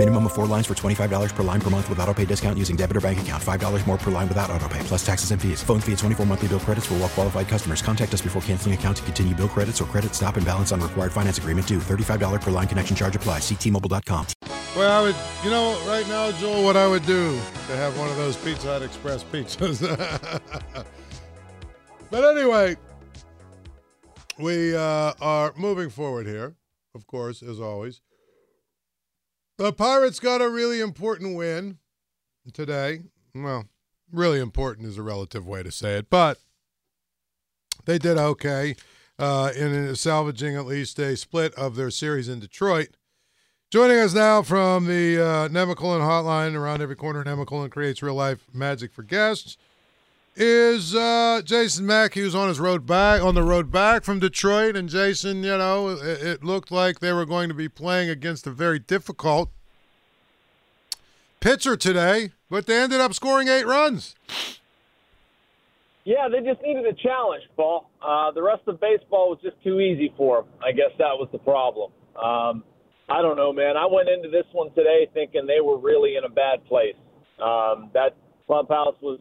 Minimum of four lines for $25 per line per month with auto pay discount using debit or bank account. $5 more per line without auto pay, plus taxes and fees. Phone fee at 24 monthly bill credits for all well qualified customers. Contact us before canceling account to continue bill credits or credit stop and balance on required finance agreement due. $35 per line connection charge applies. Ctmobile.com. Well, I would, you know, right now, Joel, what I would do to have one of those Pizza Hut Express pizzas. but anyway, we uh, are moving forward here, of course, as always. The Pirates got a really important win today. Well, really important is a relative way to say it, but they did okay uh, in salvaging at least a split of their series in Detroit. Joining us now from the uh, hotline around every corner, Nemacolin creates real life magic for guests. Is uh, Jason Mackey, who's on his road back on the road back from Detroit, and Jason, you know, it, it looked like they were going to be playing against a very difficult pitcher today, but they ended up scoring eight runs. Yeah, they just needed a challenge, Paul. Uh, the rest of baseball was just too easy for them. I guess that was the problem. Um, I don't know, man. I went into this one today thinking they were really in a bad place. Um, that clubhouse was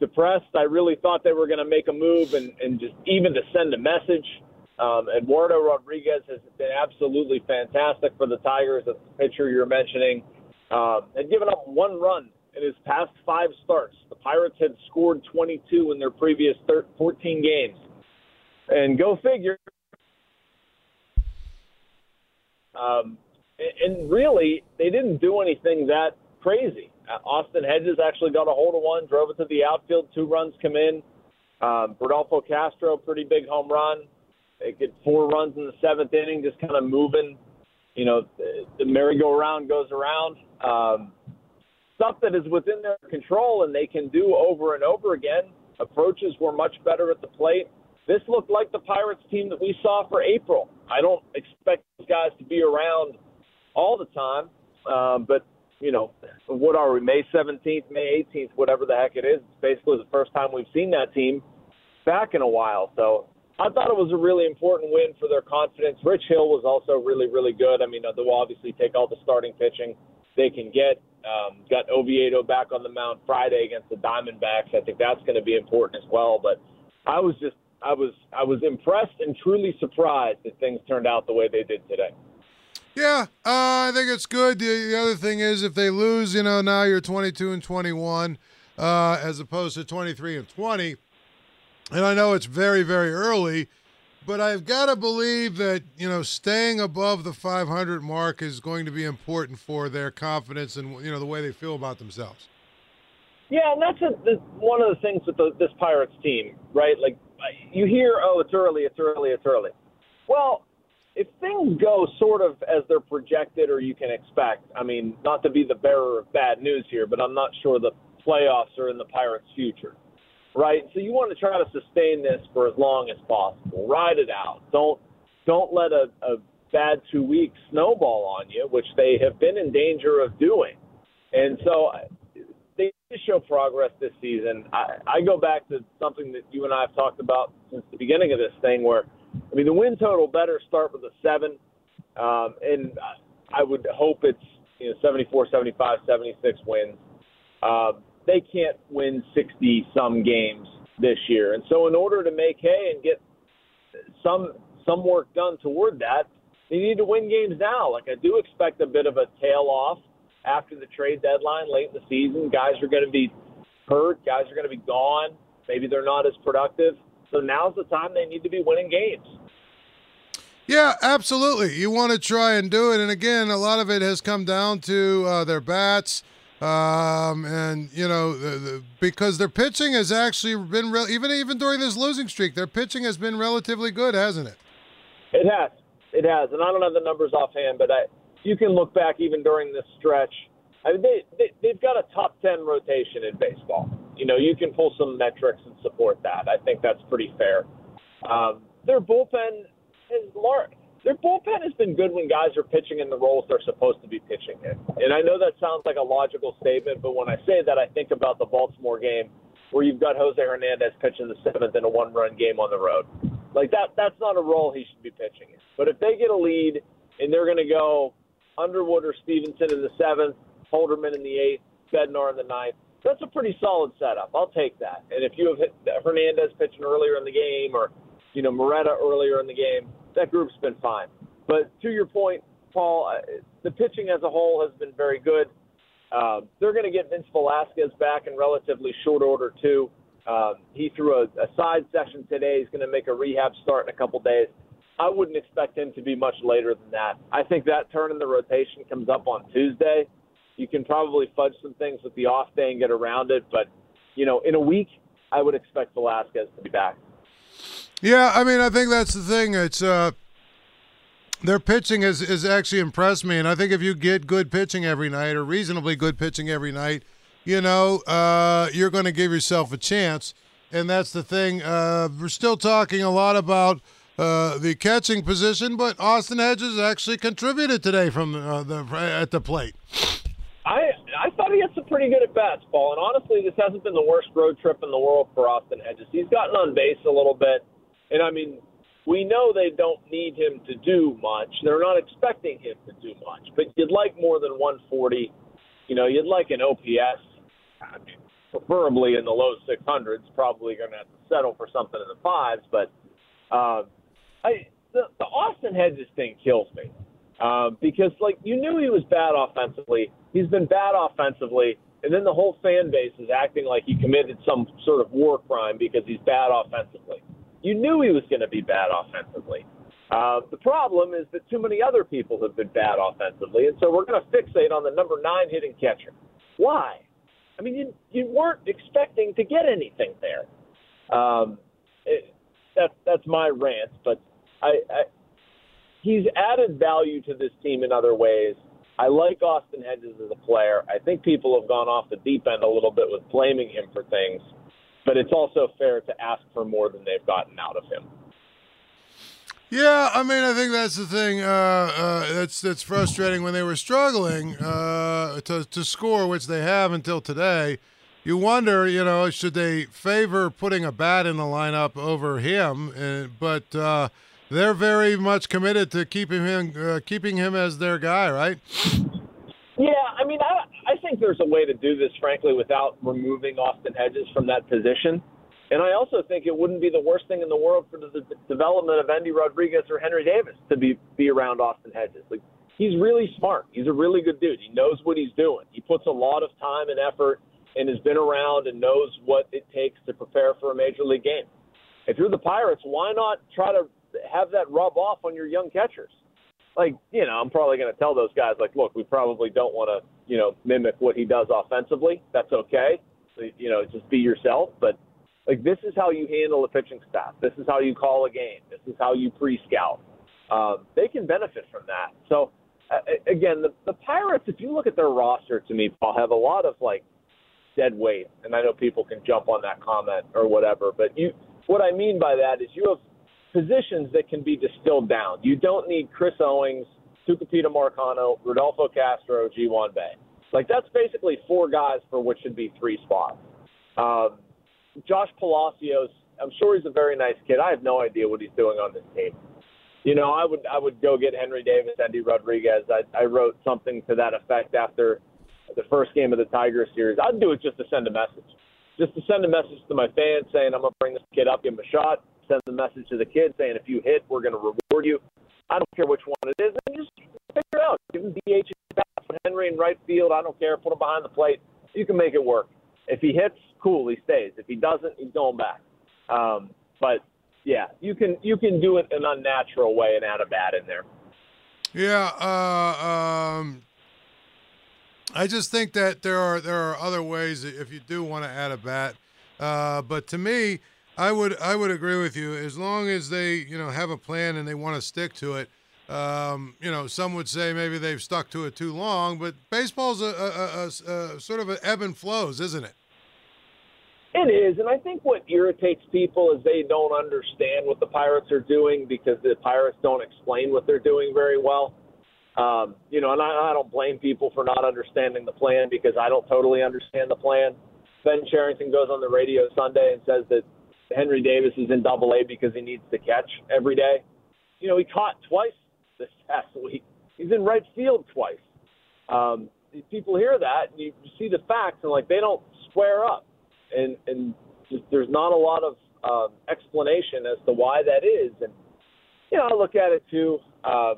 depressed. I really thought they were going to make a move and, and just even to send a message. Um, Eduardo Rodriguez has been absolutely fantastic for the Tigers. That's the pitcher you're mentioning. Um, had given up one run in his past five starts. The Pirates had scored 22 in their previous 13, 14 games. And go figure, um, and really, they didn't do anything that crazy. Uh, Austin Hedges actually got a hold of one, drove it to the outfield. Two runs come in. Um, Rodolfo Castro, pretty big home run. They get four runs in the seventh inning, just kind of moving. You know, the, the merry-go-round goes around. Um, stuff that is within their control and they can do over and over again. Approaches were much better at the plate. This looked like the Pirates team that we saw for April. I don't expect those guys to be around all the time, um, but you know, what are we? May 17th, May 18th, whatever the heck it is. It's basically the first time we've seen that team back in a while. So I thought it was a really important win for their confidence. Rich Hill was also really, really good. I mean, they'll obviously take all the starting pitching they can get. Um, got Oviedo back on the mound Friday against the Diamondbacks. I think that's going to be important as well. But I was just I was I was impressed and truly surprised that things turned out the way they did today. Yeah, uh, I think it's good. The, the, other thing is, if they lose, you know, now you're 22 and 21, uh, as opposed to 23 and 20. And I know it's very, very early, but I've got to believe that you know staying above the 500 mark is going to be important for their confidence and you know the way they feel about themselves. Yeah, and that's a, the, one of the things with the, this Pirates team, right? Like you hear, oh, it's early, it's early, it's early. Well, if things go sort of as they're projected or you can expect, I mean, not to be the bearer of bad news here, but I'm not sure the playoffs are in the Pirates' future, right? So you want to try to sustain this for as long as possible. Ride it out. Don't don't let a, a bad two weeks snowball on you, which they have been in danger of doing. And so uh, they show progress this season. I, I go back to something that you and I have talked about since the beginning of this thing, where I mean the win total better start with a seven, um, and I would hope it's you know, 74, 75, 76 wins. Uh, they can't win 60 some games this year. And so in order to make hay and get some some work done toward that, they need to win games now. Like I do expect a bit of a tail off after the trade deadline late in the season. Guys are going to be hurt, guys are going to be gone. Maybe they're not as productive. So now's the time they need to be winning games. Yeah, absolutely. You want to try and do it, and again, a lot of it has come down to uh, their bats, um, and you know, the, the, because their pitching has actually been re- even even during this losing streak, their pitching has been relatively good, hasn't it? It has, it has, and I don't have the numbers offhand, but I, you can look back even during this stretch. I mean, they, they they've got a top ten rotation in baseball. You know, you can pull some metrics and support that. I think that's pretty fair. Um, their bullpen large. Their bullpen has been good when guys are pitching in the roles they're supposed to be pitching in. And I know that sounds like a logical statement, but when I say that, I think about the Baltimore game where you've got Jose Hernandez pitching the seventh in a one-run game on the road. Like that, that's not a role he should be pitching in. But if they get a lead and they're going to go Underwood or Stephenson in the seventh, Holderman in the eighth, Bednar in the ninth, that's a pretty solid setup. I'll take that. And if you have hit Hernandez pitching earlier in the game or, you know, Moreta earlier in the game, that group's been fine. But to your point, Paul, the pitching as a whole has been very good. Uh, they're going to get Vince Velasquez back in relatively short order too. Um, he threw a, a side session today. He's going to make a rehab start in a couple days. I wouldn't expect him to be much later than that. I think that turn in the rotation comes up on Tuesday. You can probably fudge some things with the off day and get around it, but you know, in a week, I would expect Velasquez to be back. Yeah, I mean, I think that's the thing. It's uh, their pitching has, has actually impressed me, and I think if you get good pitching every night or reasonably good pitching every night, you know, uh, you're going to give yourself a chance. And that's the thing. Uh, we're still talking a lot about uh, the catching position, but Austin Hedges actually contributed today from uh, the at the plate. I I thought he had some pretty good at bats, Paul. And honestly, this hasn't been the worst road trip in the world for Austin Hedges. He's gotten on base a little bit. And I mean, we know they don't need him to do much. They're not expecting him to do much, but you'd like more than 140. You know, you'd like an OPS, preferably in the low 600s. Probably going to have to settle for something in the fives, but uh, I the, the Austin Hedges thing kills me uh, because like you knew he was bad offensively. He's been bad offensively, and then the whole fan base is acting like he committed some sort of war crime because he's bad offensively. You knew he was going to be bad offensively. Uh, the problem is that too many other people have been bad offensively, and so we're going to fixate on the number nine hitting catcher. Why? I mean, you, you weren't expecting to get anything there. Um, that's that's my rant, but I, I he's added value to this team in other ways. I like Austin Hedges as a player. I think people have gone off the deep end a little bit with blaming him for things but it's also fair to ask for more than they've gotten out of him. Yeah, I mean, I think that's the thing. Uh, uh, that's that's frustrating when they were struggling uh, to to score, which they have until today. You wonder, you know, should they favor putting a bat in the lineup over him? Uh, but uh, they're very much committed to keeping him uh, keeping him as their guy, right? Yeah, I mean, I, I think there's a way to do this, frankly, without removing Austin Hedges from that position. And I also think it wouldn't be the worst thing in the world for the development of Endy Rodriguez or Henry Davis to be be around Austin Hedges. Like he's really smart. He's a really good dude. He knows what he's doing. He puts a lot of time and effort and has been around and knows what it takes to prepare for a major league game. If you're the Pirates, why not try to have that rub off on your young catchers? Like, you know, I'm probably going to tell those guys, like, look, we probably don't want to you know, mimic what he does offensively. That's okay. You know, just be yourself. But like this is how you handle a pitching staff. This is how you call a game. This is how you pre-scout. Um, they can benefit from that. So uh, again, the, the Pirates, if you look at their roster, to me, Paul, have a lot of like dead weight. And I know people can jump on that comment or whatever, but you, what I mean by that is you have positions that can be distilled down. You don't need Chris Owings Tucupita Marcano, Rodolfo Castro, Ji-hwan Bae. Like that's basically four guys for what should be three spots. Um, Josh Palacios, I'm sure he's a very nice kid. I have no idea what he's doing on this team. you know, I would I would go get Henry Davis, Endy Rodriguez. I, I wrote something to that effect after the first game of the Tiger series. I'd do it just to send a message, just to send a message to my fans saying I'm gonna bring this kid up, give him a shot. Send the message to the kid saying if you hit, we're gonna reward you. I don't care which one it is, and just figure it out. Give him DH, put Henry in right field. I don't care. Put him behind the plate. You can make it work. If he hits, cool, he stays. If he doesn't, he's going back. Um, but yeah, you can you can do it an unnatural way and add a bat in there. Yeah, uh, um, I just think that there are there are other ways if you do want to add a bat. Uh, but to me, I would I would agree with you as long as they you know have a plan and they want to stick to it. Um, you know, some would say maybe they've stuck to it too long, but baseball's a, a, a, a sort of an ebb and flows, isn't it? It is, and I think what irritates people is they don't understand what the Pirates are doing because the Pirates don't explain what they're doing very well. Um, you know, and I, I don't blame people for not understanding the plan because I don't totally understand the plan. Ben Cherington goes on the radio Sunday and says that Henry Davis is in Double A because he needs to catch every day. You know, he caught twice this past week. He's in right field twice. Um, people hear that, and you see the facts, and like they don't square up and and just, there's not a lot of um, explanation as to why that is. And you know, I look at it too. Um,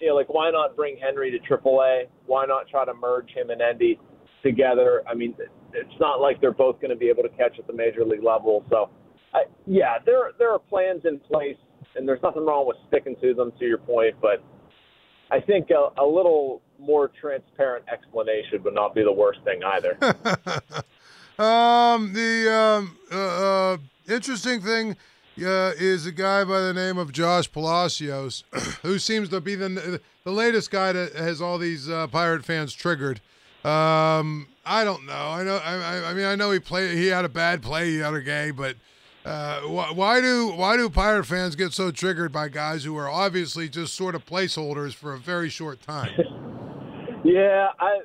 you know, like why not bring Henry to AAA? Why not try to merge him and Endy together? I mean, it's not like they're both going to be able to catch at the major league level. So, I, yeah, there there are plans in place, and there's nothing wrong with sticking to them. To your point, but I think a, a little more transparent explanation would not be the worst thing either. Um, the um, uh, uh, interesting thing uh, is a guy by the name of Josh Palacios, who seems to be the the latest guy that has all these uh, pirate fans triggered. Um, I don't know. I know. I, I mean, I know he played. He had a bad play the other game, but uh, why, why do why do pirate fans get so triggered by guys who are obviously just sort of placeholders for a very short time? yeah, I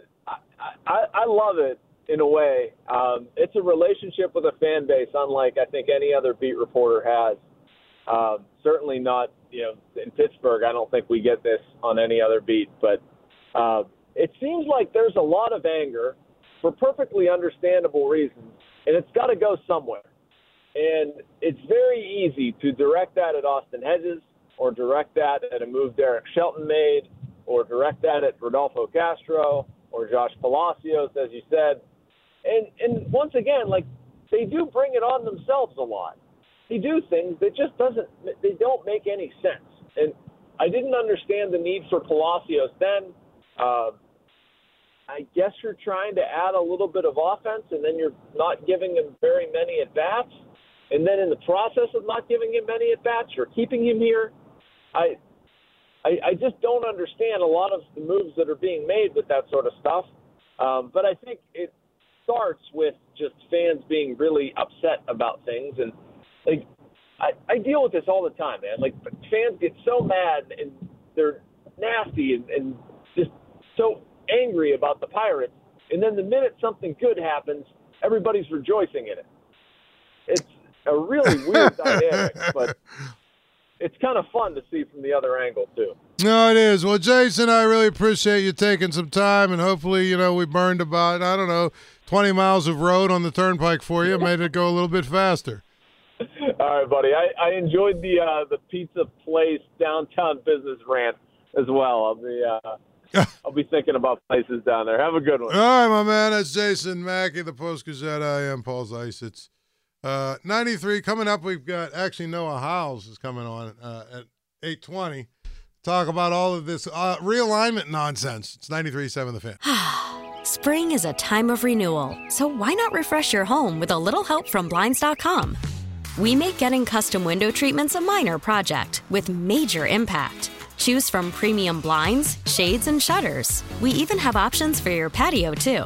I, I love it in a way. Um, it's a relationship with a fan base, unlike I think any other beat reporter has. Um, certainly not, you know, in Pittsburgh. I don't think we get this on any other beat, but uh, it seems like there's a lot of anger for perfectly understandable reasons, and it's got to go somewhere. And it's very easy to direct that at Austin Hedges, or direct that at a move Derek Shelton made, or direct that at Rodolfo Castro, or Josh Palacios, as you said and and once again, like they do bring it on themselves a lot. They do things that just doesn't they don't make any sense. And I didn't understand the need for Palacios then. Uh, I guess you're trying to add a little bit of offense, and then you're not giving him very many at bats. And then in the process of not giving him many at bats, you're keeping him here. I, I, I just don't understand a lot of the moves that are being made with that sort of stuff. Um, but I think it starts with just fans being really upset about things and like I, I deal with this all the time, man. Like fans get so mad and they're nasty and, and just so angry about the Pirates, and then the minute something good happens, everybody's rejoicing in it. A really weird dynamic, but it's kind of fun to see from the other angle too. No, it is. Well, Jason, I really appreciate you taking some time, and hopefully, you know, we burned about I don't know 20 miles of road on the turnpike for you, made it go a little bit faster. All right, buddy. I, I enjoyed the uh, the pizza place downtown business rant as well. I'll be uh, I'll be thinking about places down there. Have a good one. All right, my man. That's Jason Mackey, the Post Gazette. I am Paul Zeise. Uh, 93 coming up. We've got actually Noah Hiles is coming on uh, at 820. Talk about all of this uh, realignment nonsense. It's 93.7 The Fan. Spring is a time of renewal, so why not refresh your home with a little help from Blinds.com? We make getting custom window treatments a minor project with major impact. Choose from premium blinds, shades, and shutters. We even have options for your patio, too.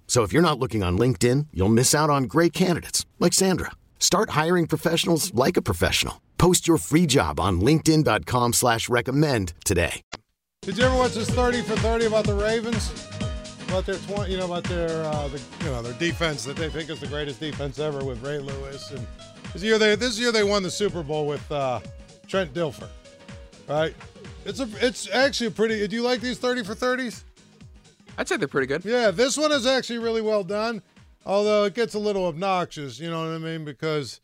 So if you're not looking on LinkedIn, you'll miss out on great candidates like Sandra. Start hiring professionals like a professional. Post your free job on LinkedIn.com slash recommend today. Did you ever watch this 30 for 30 about the Ravens? About their 20, you know, about their uh, the, you know, their defense that they think is the greatest defense ever with Ray Lewis. And this year they this year they won the Super Bowl with uh, Trent Dilfer. Right? It's a it's actually a pretty do you like these 30 for 30s? I'd say they're pretty good. Yeah, this one is actually really well done. Although it gets a little obnoxious, you know what I mean? Because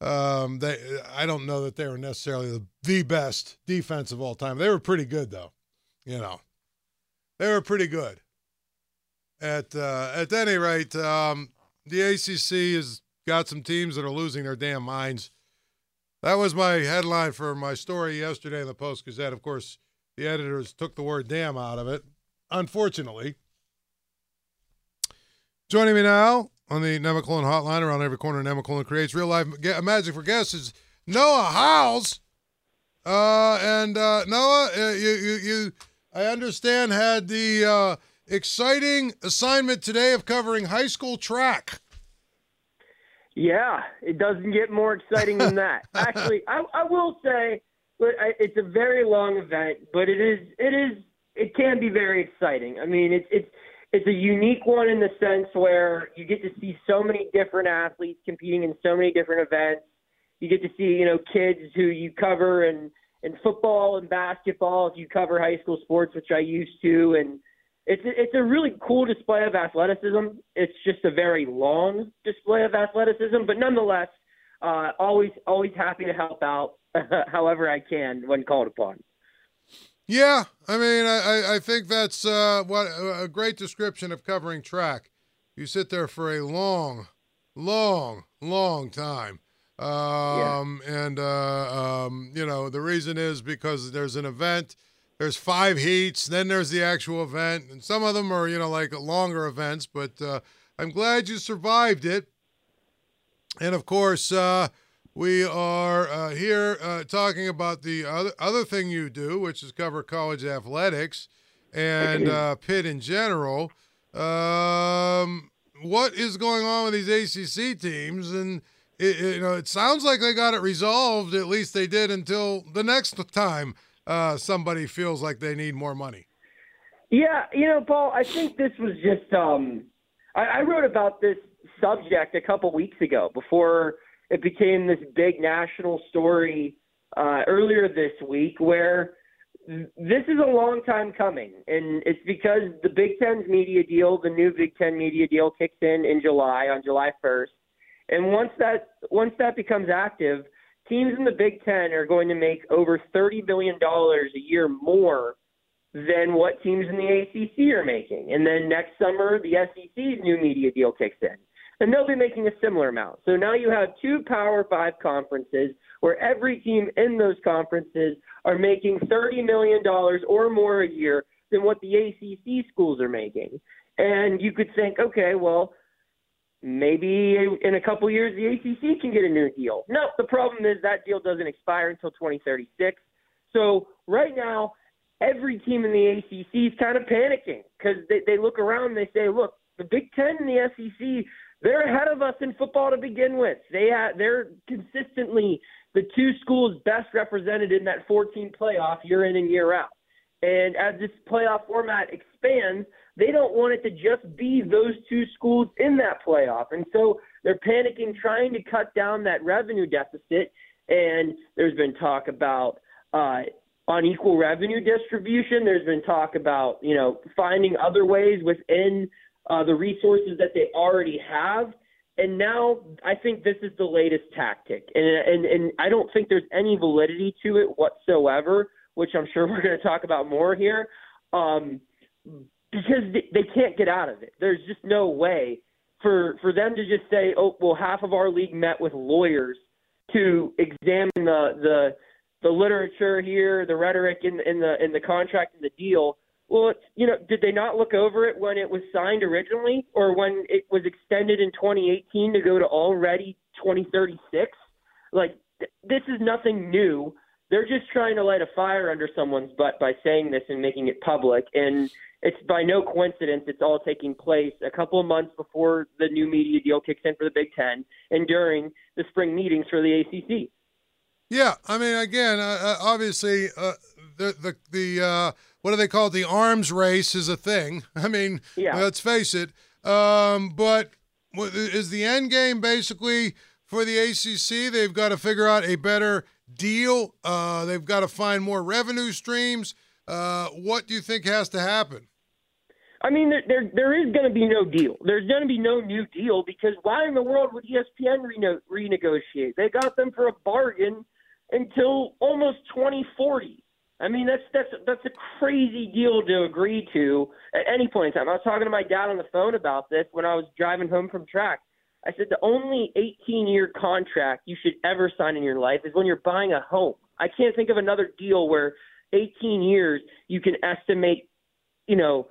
um, they, I don't know that they were necessarily the, the best defense of all time. They were pretty good, though. You know, they were pretty good. At uh, at any rate, um, the ACC has got some teams that are losing their damn minds. That was my headline for my story yesterday in the Post Gazette. Of course, the editors took the word "damn" out of it unfortunately. Joining me now on the Nemacolin Hotline around every corner, Nemacolin creates real life magic for guests is Noah Hiles. Uh, and uh, Noah, uh, you, you, you, I understand, had the uh, exciting assignment today of covering high school track. Yeah, it doesn't get more exciting than that. Actually, I, I will say, but it's a very long event, but it is it is it can be very exciting. I mean, it's it's it's a unique one in the sense where you get to see so many different athletes competing in so many different events. You get to see, you know, kids who you cover and in football and basketball if you cover high school sports, which I used to, and it's it's a really cool display of athleticism. It's just a very long display of athleticism, but nonetheless, uh, always always happy to help out however I can when called upon. Yeah, I mean, I, I think that's uh, what a great description of covering track. You sit there for a long, long, long time. Um, yeah. And, uh, um, you know, the reason is because there's an event, there's five heats, then there's the actual event, and some of them are, you know, like longer events, but uh, I'm glad you survived it. And of course, uh, we are uh, here uh, talking about the other, other thing you do, which is cover college athletics and uh, Pitt in general. Um, what is going on with these ACC teams? And it, it, you know, it sounds like they got it resolved. At least they did until the next time uh, somebody feels like they need more money. Yeah, you know, Paul, I think this was just. Um, I, I wrote about this subject a couple weeks ago before it became this big national story uh, earlier this week where this is a long time coming, and it's because the Big Ten's media deal, the new Big Ten media deal, kicks in in July on July 1st, and once that once that becomes active, teams in the Big Ten are going to make over thirty billion dollars a year more than what teams in the ACC are making, and then next summer the SEC's new media deal kicks in. And they'll be making a similar amount. So now you have two Power Five conferences where every team in those conferences are making $30 million or more a year than what the ACC schools are making. And you could think, okay, well, maybe in a couple years the ACC can get a new deal. No, the problem is that deal doesn't expire until 2036. So right now, every team in the ACC is kind of panicking because they, they look around and they say, look, the Big Ten and the SEC, they're ahead of us in football to begin with. They ha- they're consistently the two schools best represented in that 14 playoff year in and year out. And as this playoff format expands, they don't want it to just be those two schools in that playoff. And so they're panicking, trying to cut down that revenue deficit. And there's been talk about uh, unequal revenue distribution. There's been talk about, you know, finding other ways within uh, the resources that they already have. And now I think this is the latest tactic. And, and, and I don't think there's any validity to it whatsoever, which I'm sure we're going to talk about more here. Um, because they, can't get out of it. There's just no way for for them to just say, "Oh, well, half of our league met with lawyers to examine the the the literature here, the rhetoric in in the in the contract and the deal." Well, you know, did they not look over it when it was signed originally, or when it was extended in 2018 to go to already 2036? Like, th- this is nothing new. They're just trying to light a fire under someone's butt by saying this and making it public. And it's by no coincidence it's all taking place a couple of months before the new media deal kicks in for the Big Ten and during the spring meetings for the ACC. Yeah, I mean, again, uh, uh, obviously, uh, the the the uh, what do they call it? The arms race is a thing. I mean, yeah. let's face it. Um, but is the end game basically for the ACC? They've got to figure out a better deal. Uh, they've got to find more revenue streams. Uh, what do you think has to happen? I mean, there there, there is going to be no deal. There's going to be no new deal because why in the world would ESPN reno- renegotiate? They got them for a bargain until almost 2040. I mean, that's that's that's a crazy deal to agree to at any point in time. I was talking to my dad on the phone about this when I was driving home from track. I said the only 18-year contract you should ever sign in your life is when you're buying a home. I can't think of another deal where 18 years, you can estimate, you know,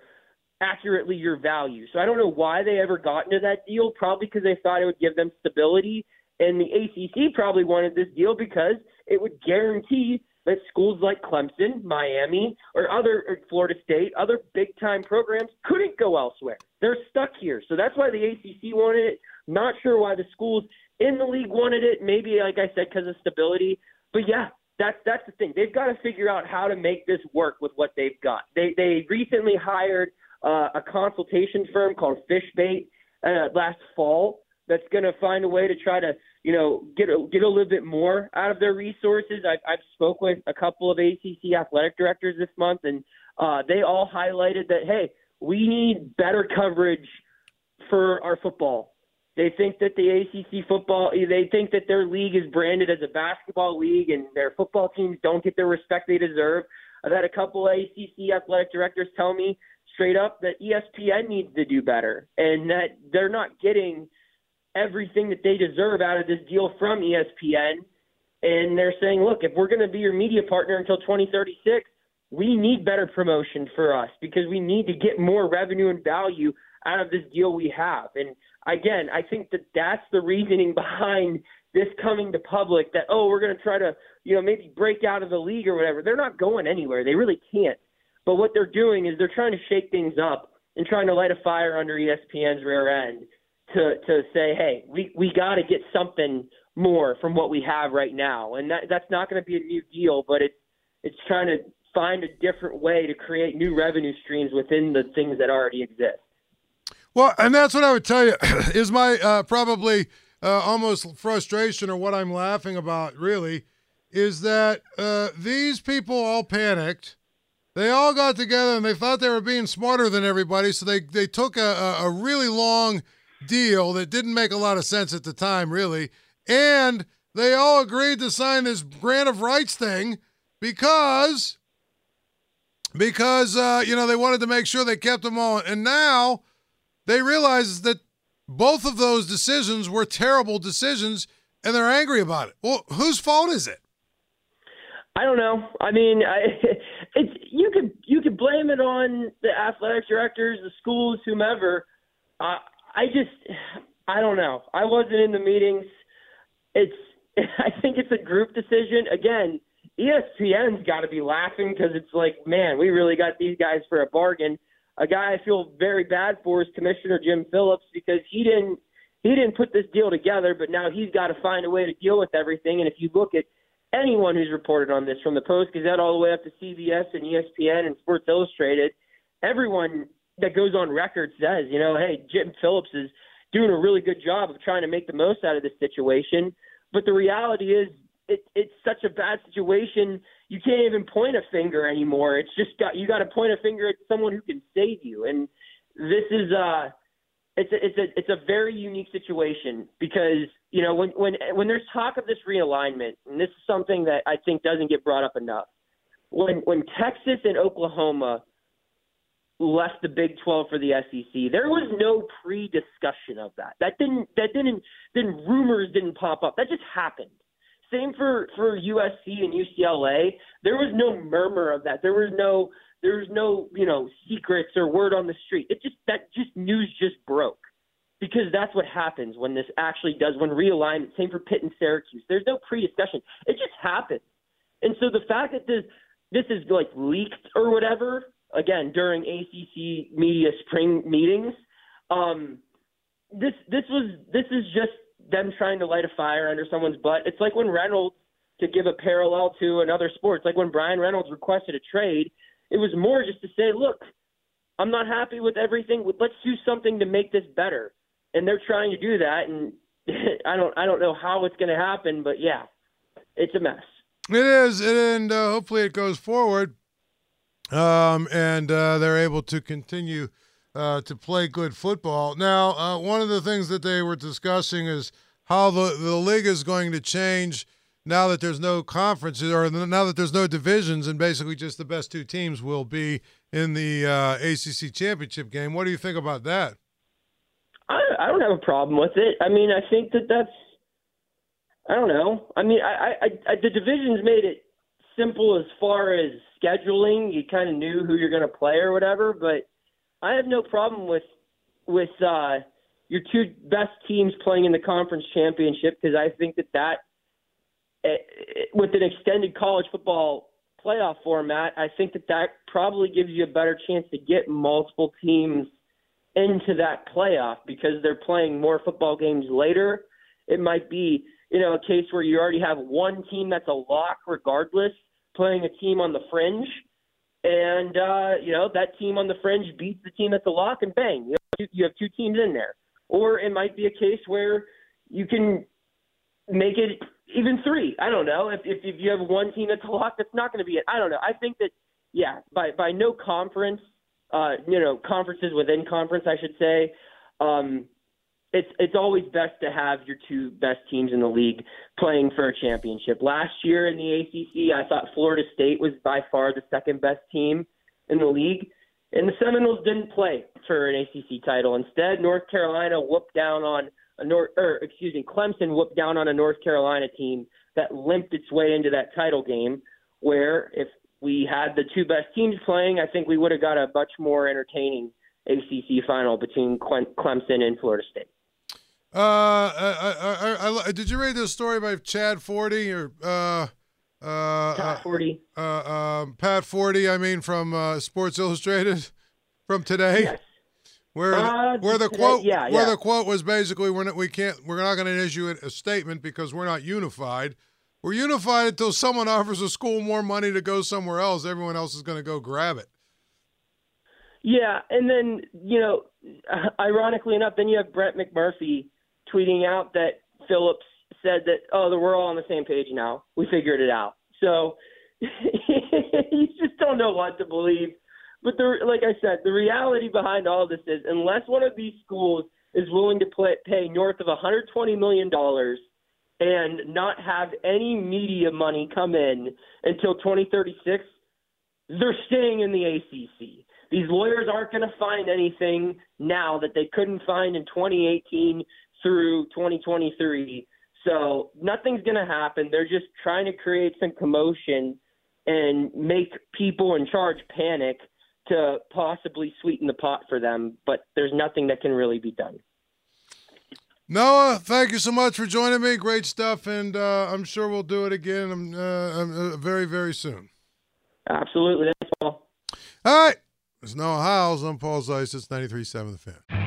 accurately your value. So I don't know why they ever got into that deal. Probably because they thought it would give them stability. And the ACC probably wanted this deal because it would guarantee that schools like Clemson, Miami, or other or Florida State, other big time programs couldn't go elsewhere. They're stuck here. So that's why the ACC wanted it. Not sure why the schools in the league wanted it. Maybe, like I said, because of stability. But yeah, that's that's the thing. They've got to figure out how to make this work with what they've got. They they recently hired uh, a consultation firm called Fishbait uh, last fall that's going to find a way to try to you know get a, get a little bit more out of their resources. I've I've spoke with a couple of ACC athletic directors this month, and uh, they all highlighted that hey, we need better coverage for our football they think that the ACC football, they think that their league is branded as a basketball league and their football teams don't get the respect they deserve. I've had a couple ACC athletic directors tell me straight up that ESPN needs to do better and that they're not getting everything that they deserve out of this deal from ESPN. And they're saying, look, if we're going to be your media partner until 2036, we need better promotion for us because we need to get more revenue and value out of this deal we have. And again, I think that that's the reasoning behind this coming to public that oh we're going to try to you know maybe break out of the league or whatever. They're not going anywhere. They really can't. But what they're doing is they're trying to shake things up and trying to light a fire under ESPN's rear end to to say hey we we got to get something more from what we have right now and that that's not going to be a new deal but it's it's trying to find a different way to create new revenue streams within the things that already exist. Well, and that's what I would tell you is my uh, probably uh, almost frustration or what I'm laughing about really is that uh, these people all panicked. They all got together and they thought they were being smarter than everybody, so they they took a, a really long deal that didn't make a lot of sense at the time, really, and they all agreed to sign this grant of rights thing because because uh, you know they wanted to make sure they kept them all. And now they realize that both of those decisions were terrible decisions, and they're angry about it. Well, whose fault is it? I don't know. I mean, I, it's you could you could blame it on the athletic directors, the schools, whomever. Uh, I just I don't know. I wasn't in the meetings. It's I think it's a group decision. Again, ESPN's got to be laughing because it's like, man, we really got these guys for a bargain. A guy I feel very bad for is Commissioner Jim Phillips because he didn't he didn't put this deal together, but now he's got to find a way to deal with everything. And if you look at anyone who's reported on this, from the Post Gazette all the way up to CBS and ESPN and Sports Illustrated, everyone that goes on record says, you know, hey, Jim Phillips is doing a really good job of trying to make the most out of this situation. But the reality is, it, it's such a bad situation. You can't even point a finger anymore. It's just got you got to point a finger at someone who can save you. And this is uh, it's a, it's a it's a very unique situation because you know when when when there's talk of this realignment, and this is something that I think doesn't get brought up enough. When when Texas and Oklahoma left the Big 12 for the SEC. There was no pre-discussion of that. That didn't that didn't then rumors didn't pop up. That just happened. Same for for USC and UCLA. There was no murmur of that. There was no there was no, you know, secrets or word on the street. It just that just news just broke. Because that's what happens when this actually does when realignment, same for Pitt and Syracuse. There's no pre-discussion. It just happened. And so the fact that this this is like leaked or whatever, again during ACC media spring meetings. Um, this this was this is just them trying to light a fire under someone's butt. It's like when Reynolds, to give a parallel to another sport, it's like when Bryan Reynolds requested a trade. It was more just to say, look, I'm not happy with everything. Let's do something to make this better. And they're trying to do that, and I don't I don't know how it's going to happen, but yeah, it's a mess. It is, and uh, hopefully it goes forward um, and uh, they're able to continue uh, to play good football. Now, uh, one of the things that they were discussing is how the, the league is going to change now that there's no conferences or now that there's no divisions and basically just the best two teams will be in the uh, ACC championship game. What do you think about that? I, I don't have a problem with it. I mean, I think that that's I don't know. I mean, I, I, I the divisions made it simple as far as scheduling. You kind of knew who you're going to play or whatever. But I have no problem with with uh, your two best teams playing in the conference championship because I think that that eh, eh, with an extended college football playoff format, I think that that probably gives you a better chance to get multiple teams into that playoff because they're playing more football games later. It might be, you know, a case where you already have one team that's a lock regardless, playing a team on the fringe, and uh, you know that team on the fringe beats the team at the lock, and bang, you, know, you have two teams in there. Or it might be a case where you can make it even three. I don't know. If if, if you have one team that's a lock, that's not going to be it. I don't know. I think that yeah, by by no conference, uh, you know, conferences within conference, I should say. Um, it's it's always best to have your two best teams in the league playing for a championship. Last year in the ACC, I thought Florida State was by far the second best team in the league, and the Seminoles didn't play for an ACC title. Instead, North Carolina whooped down on a North, or excuse me, Clemson whooped down on a North Carolina team that limped its way into that title game. Where if we had the two best teams playing, I think we would have got a much more entertaining ACC final between Clemson and Florida State. Uh, I, I, I, did you read this story by Chad Forde or uh, uh, Pat Forde? Uh, um, Pat Forde, I mean, from uh, Sports Illustrated from today. Yes. Where uh, where the today, quote yeah, where yeah. the quote was basically we're not, we can't we're not going to issue a statement because we're not unified. We're unified until someone offers a school more money to go somewhere else. Everyone else is going to go grab it. Yeah, and then you know, ironically enough, then you have Brett McMurphy tweeting out that Phillips said that, oh, we're all on the same page now. We figured it out. So you just don't know what to believe. But the, like I said, the reality behind all this is unless one of these schools is willing to play, pay north of $120 million and not have any media money come in until 2036, they're staying in the ACC. These lawyers aren't going to find anything now that they couldn't find in 2018 through 2023. So nothing's going to happen. They're just trying to create some commotion and make people in charge panic to possibly sweeten the pot for them. But there's nothing that can really be done. Noah, thank you so much for joining me. Great stuff, and uh, I'm sure we'll do it again um, uh, uh, very, very soon. Absolutely. Thanks, Paul. All right. It's Noah Hiles. I'm Paul Zeise. It's 93.7 The Fan.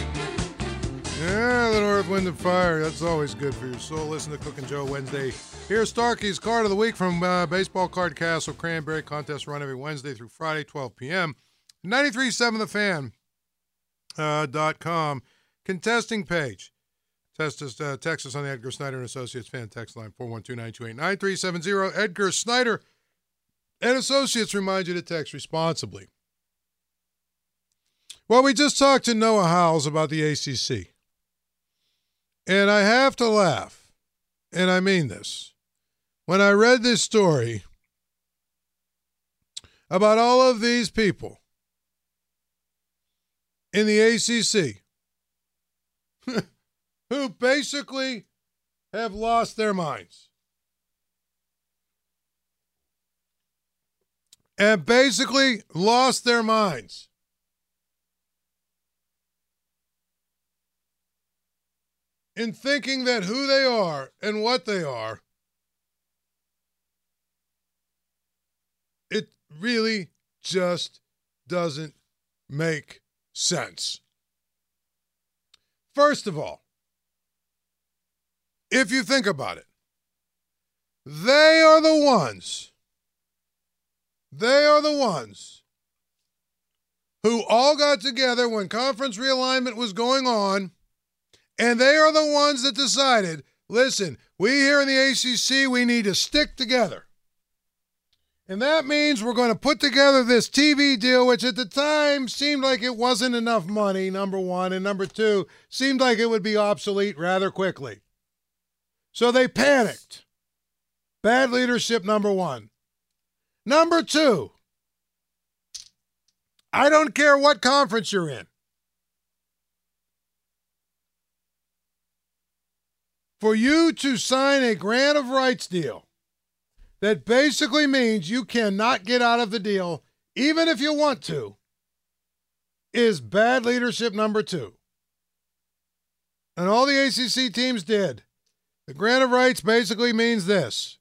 Yeah, a little Earth, Wind, and Fire. That's always good for your soul. Listen to Cook and Joe Wednesday. Here's Starkey's Card of the Week from uh, Baseball Card Castle Cranberry Contest run every Wednesday through Friday, 12 p.m. 93.7 The Fan. Uh, dot com. Contesting page. Test us, uh, text us on the Edgar Snyder and Associates fan text line 412-928-9370. Edgar Snyder and Associates remind you to text responsibly. Well, we just talked to Noah Hiles about the ACC. And I have to laugh, and I mean this. When I read this story about all of these people in the ACC who basically have lost their minds. And basically lost their minds. In thinking that who they are and what they are, it really just doesn't make sense. First of all, if you think about it, they are the ones, they are the ones who all got together when conference realignment was going on and they are the ones that decided listen, we here in the ACC, we need to stick together. And that means we're going to put together this TV deal, which at the time seemed like it wasn't enough money, number one. And number two, seemed like it would be obsolete rather quickly. So they panicked. Bad leadership, number one. Number two, I don't care what conference you're in. For you to sign a grant of rights deal that basically means you cannot get out of the deal, even if you want to, is bad leadership number two. And all the ACC teams did. The grant of rights basically means this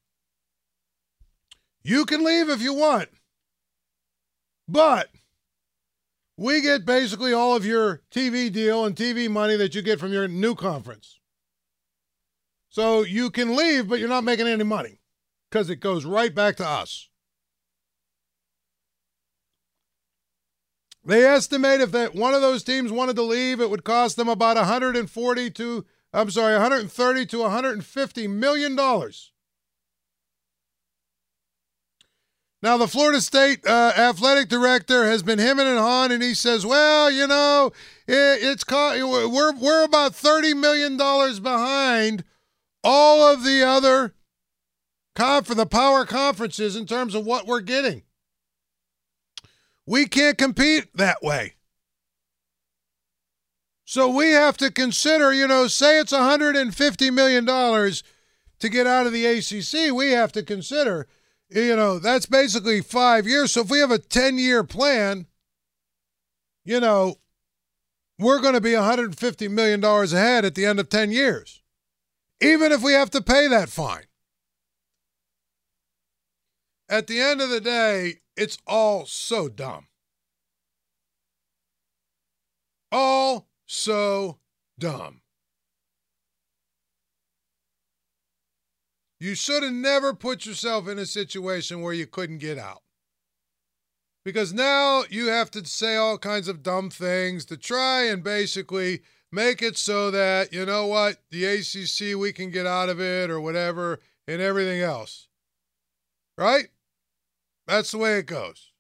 you can leave if you want, but we get basically all of your TV deal and TV money that you get from your new conference. So you can leave, but you're not making any money because it goes right back to us. They estimate if that one of those teams wanted to leave, it would cost them about 140 to I'm sorry, 130 to 150 million dollars. Now, the Florida State uh, athletic director has been hemming and hawing, and he says, "Well, you know, it, it's we're we're about thirty million dollars behind all of the other conf- the power conferences in terms of what we're getting. We can't compete that way. So we have to consider, you know, say it's $150 million to get out of the ACC. We have to consider, you know, that's basically five years. So if we have a 10 year plan, you know, we're going to be $150 million ahead at the end of 10 years, even if we have to pay that fine. At the end of the day, it's all so dumb. All so dumb. You should have never put yourself in a situation where you couldn't get out. Because now you have to say all kinds of dumb things to try and basically make it so that, you know what, the ACC, we can get out of it or whatever and everything else. Right? That's the way it goes.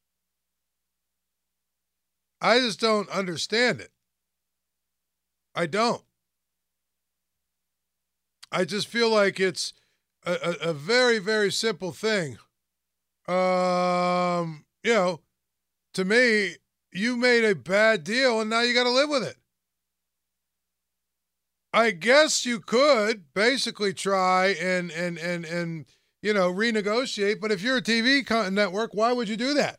I just don't understand it. I don't. I just feel like it's a, a, a very, very simple thing. Um, you know, to me, you made a bad deal and now you got to live with it. I guess you could basically try and and and and you know renegotiate, but if you're a TV network, why would you do that?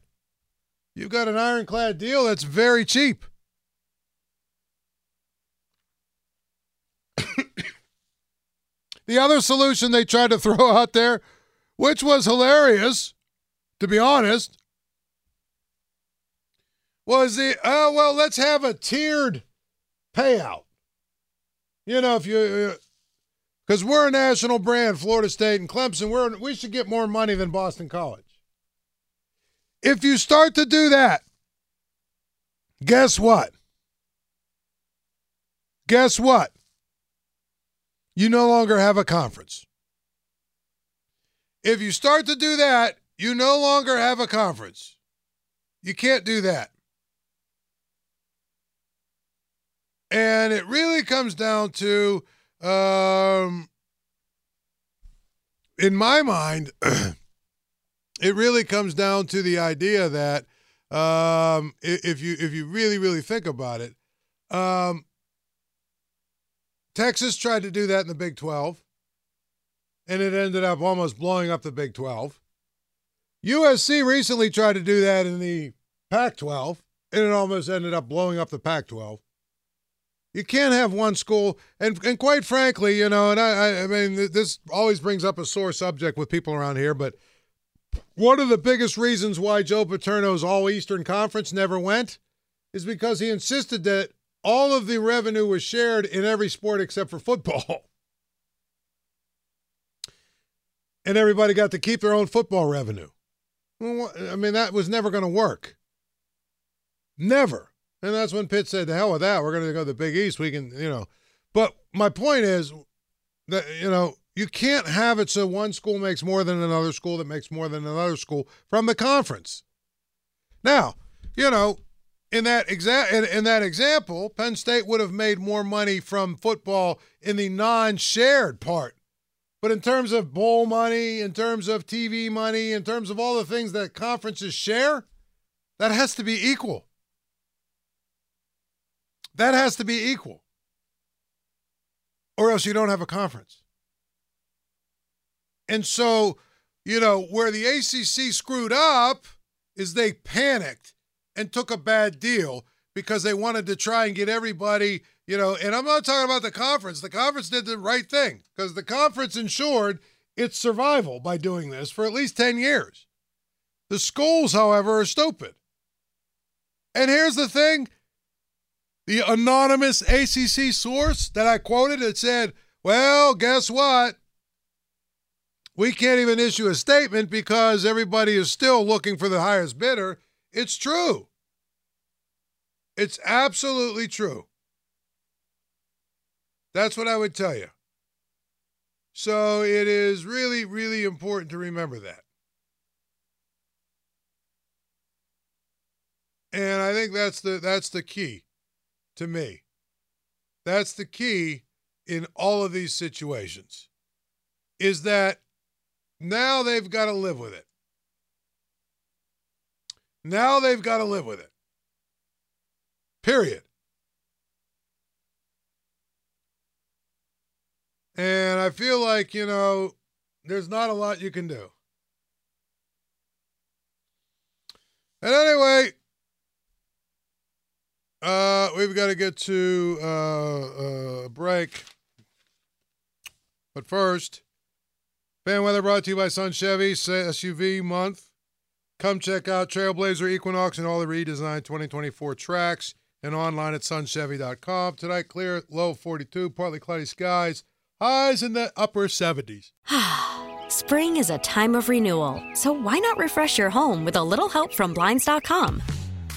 You've got an ironclad deal that's very cheap. the other solution they tried to throw out there, which was hilarious, to be honest, was the, oh, well, let's have a tiered payout. You know, if you, uh, because we're a national brand, Florida State and Clemson, we're, we should get more money than Boston College. If you start to do that, guess what? Guess what? you no longer have a conference. If you start to do that, you no longer have a conference. You can't do that. And it really comes down to, um, in my mind, it really comes down to the idea that um, if you if you really really think about it, um, Texas tried to do that in the Big 12, and it ended up almost blowing up the Big 12. USC recently tried to do that in the Pac 12, and it almost ended up blowing up the Pac 12. You can't have one school, and, and quite frankly, you know, and I, I mean, this always brings up a sore subject with people around here, but one of the biggest reasons why Joe Paterno's All Eastern Conference never went is because he insisted that all of the revenue was shared in every sport except for football. And everybody got to keep their own football revenue. I mean, that was never going to work. Never. And that's when Pitt said, the hell with that. We're going to go to the Big East. We can, you know. But my point is that, you know, you can't have it so one school makes more than another school that makes more than another school from the conference. Now, you know, in that exa- in, in that example, Penn State would have made more money from football in the non-shared part. But in terms of bowl money, in terms of TV money, in terms of all the things that conferences share, that has to be equal. That has to be equal. Or else you don't have a conference. And so, you know, where the ACC screwed up is they panicked and took a bad deal because they wanted to try and get everybody, you know, and I'm not talking about the conference. The conference did the right thing because the conference ensured its survival by doing this for at least 10 years. The schools, however, are stupid. And here's the thing the anonymous ACC source that I quoted, it said, well, guess what? We can't even issue a statement because everybody is still looking for the highest bidder it's true. It's absolutely true. That's what I would tell you. So it is really, really important to remember that. And I think that's the that's the key to me. That's the key in all of these situations. is that now they've got to live with it. Now they've got to live with it. Period. And I feel like, you know, there's not a lot you can do. And anyway, uh, we've got to get to uh, a uh, break. But first, fan weather brought to you by Sun Chevy SUV month. Come check out Trailblazer Equinox and all the redesigned 2024 tracks and online at sunchevy.com. Tonight, clear, low 42, partly cloudy skies, highs in the upper 70s. Spring is a time of renewal, so why not refresh your home with a little help from Blinds.com?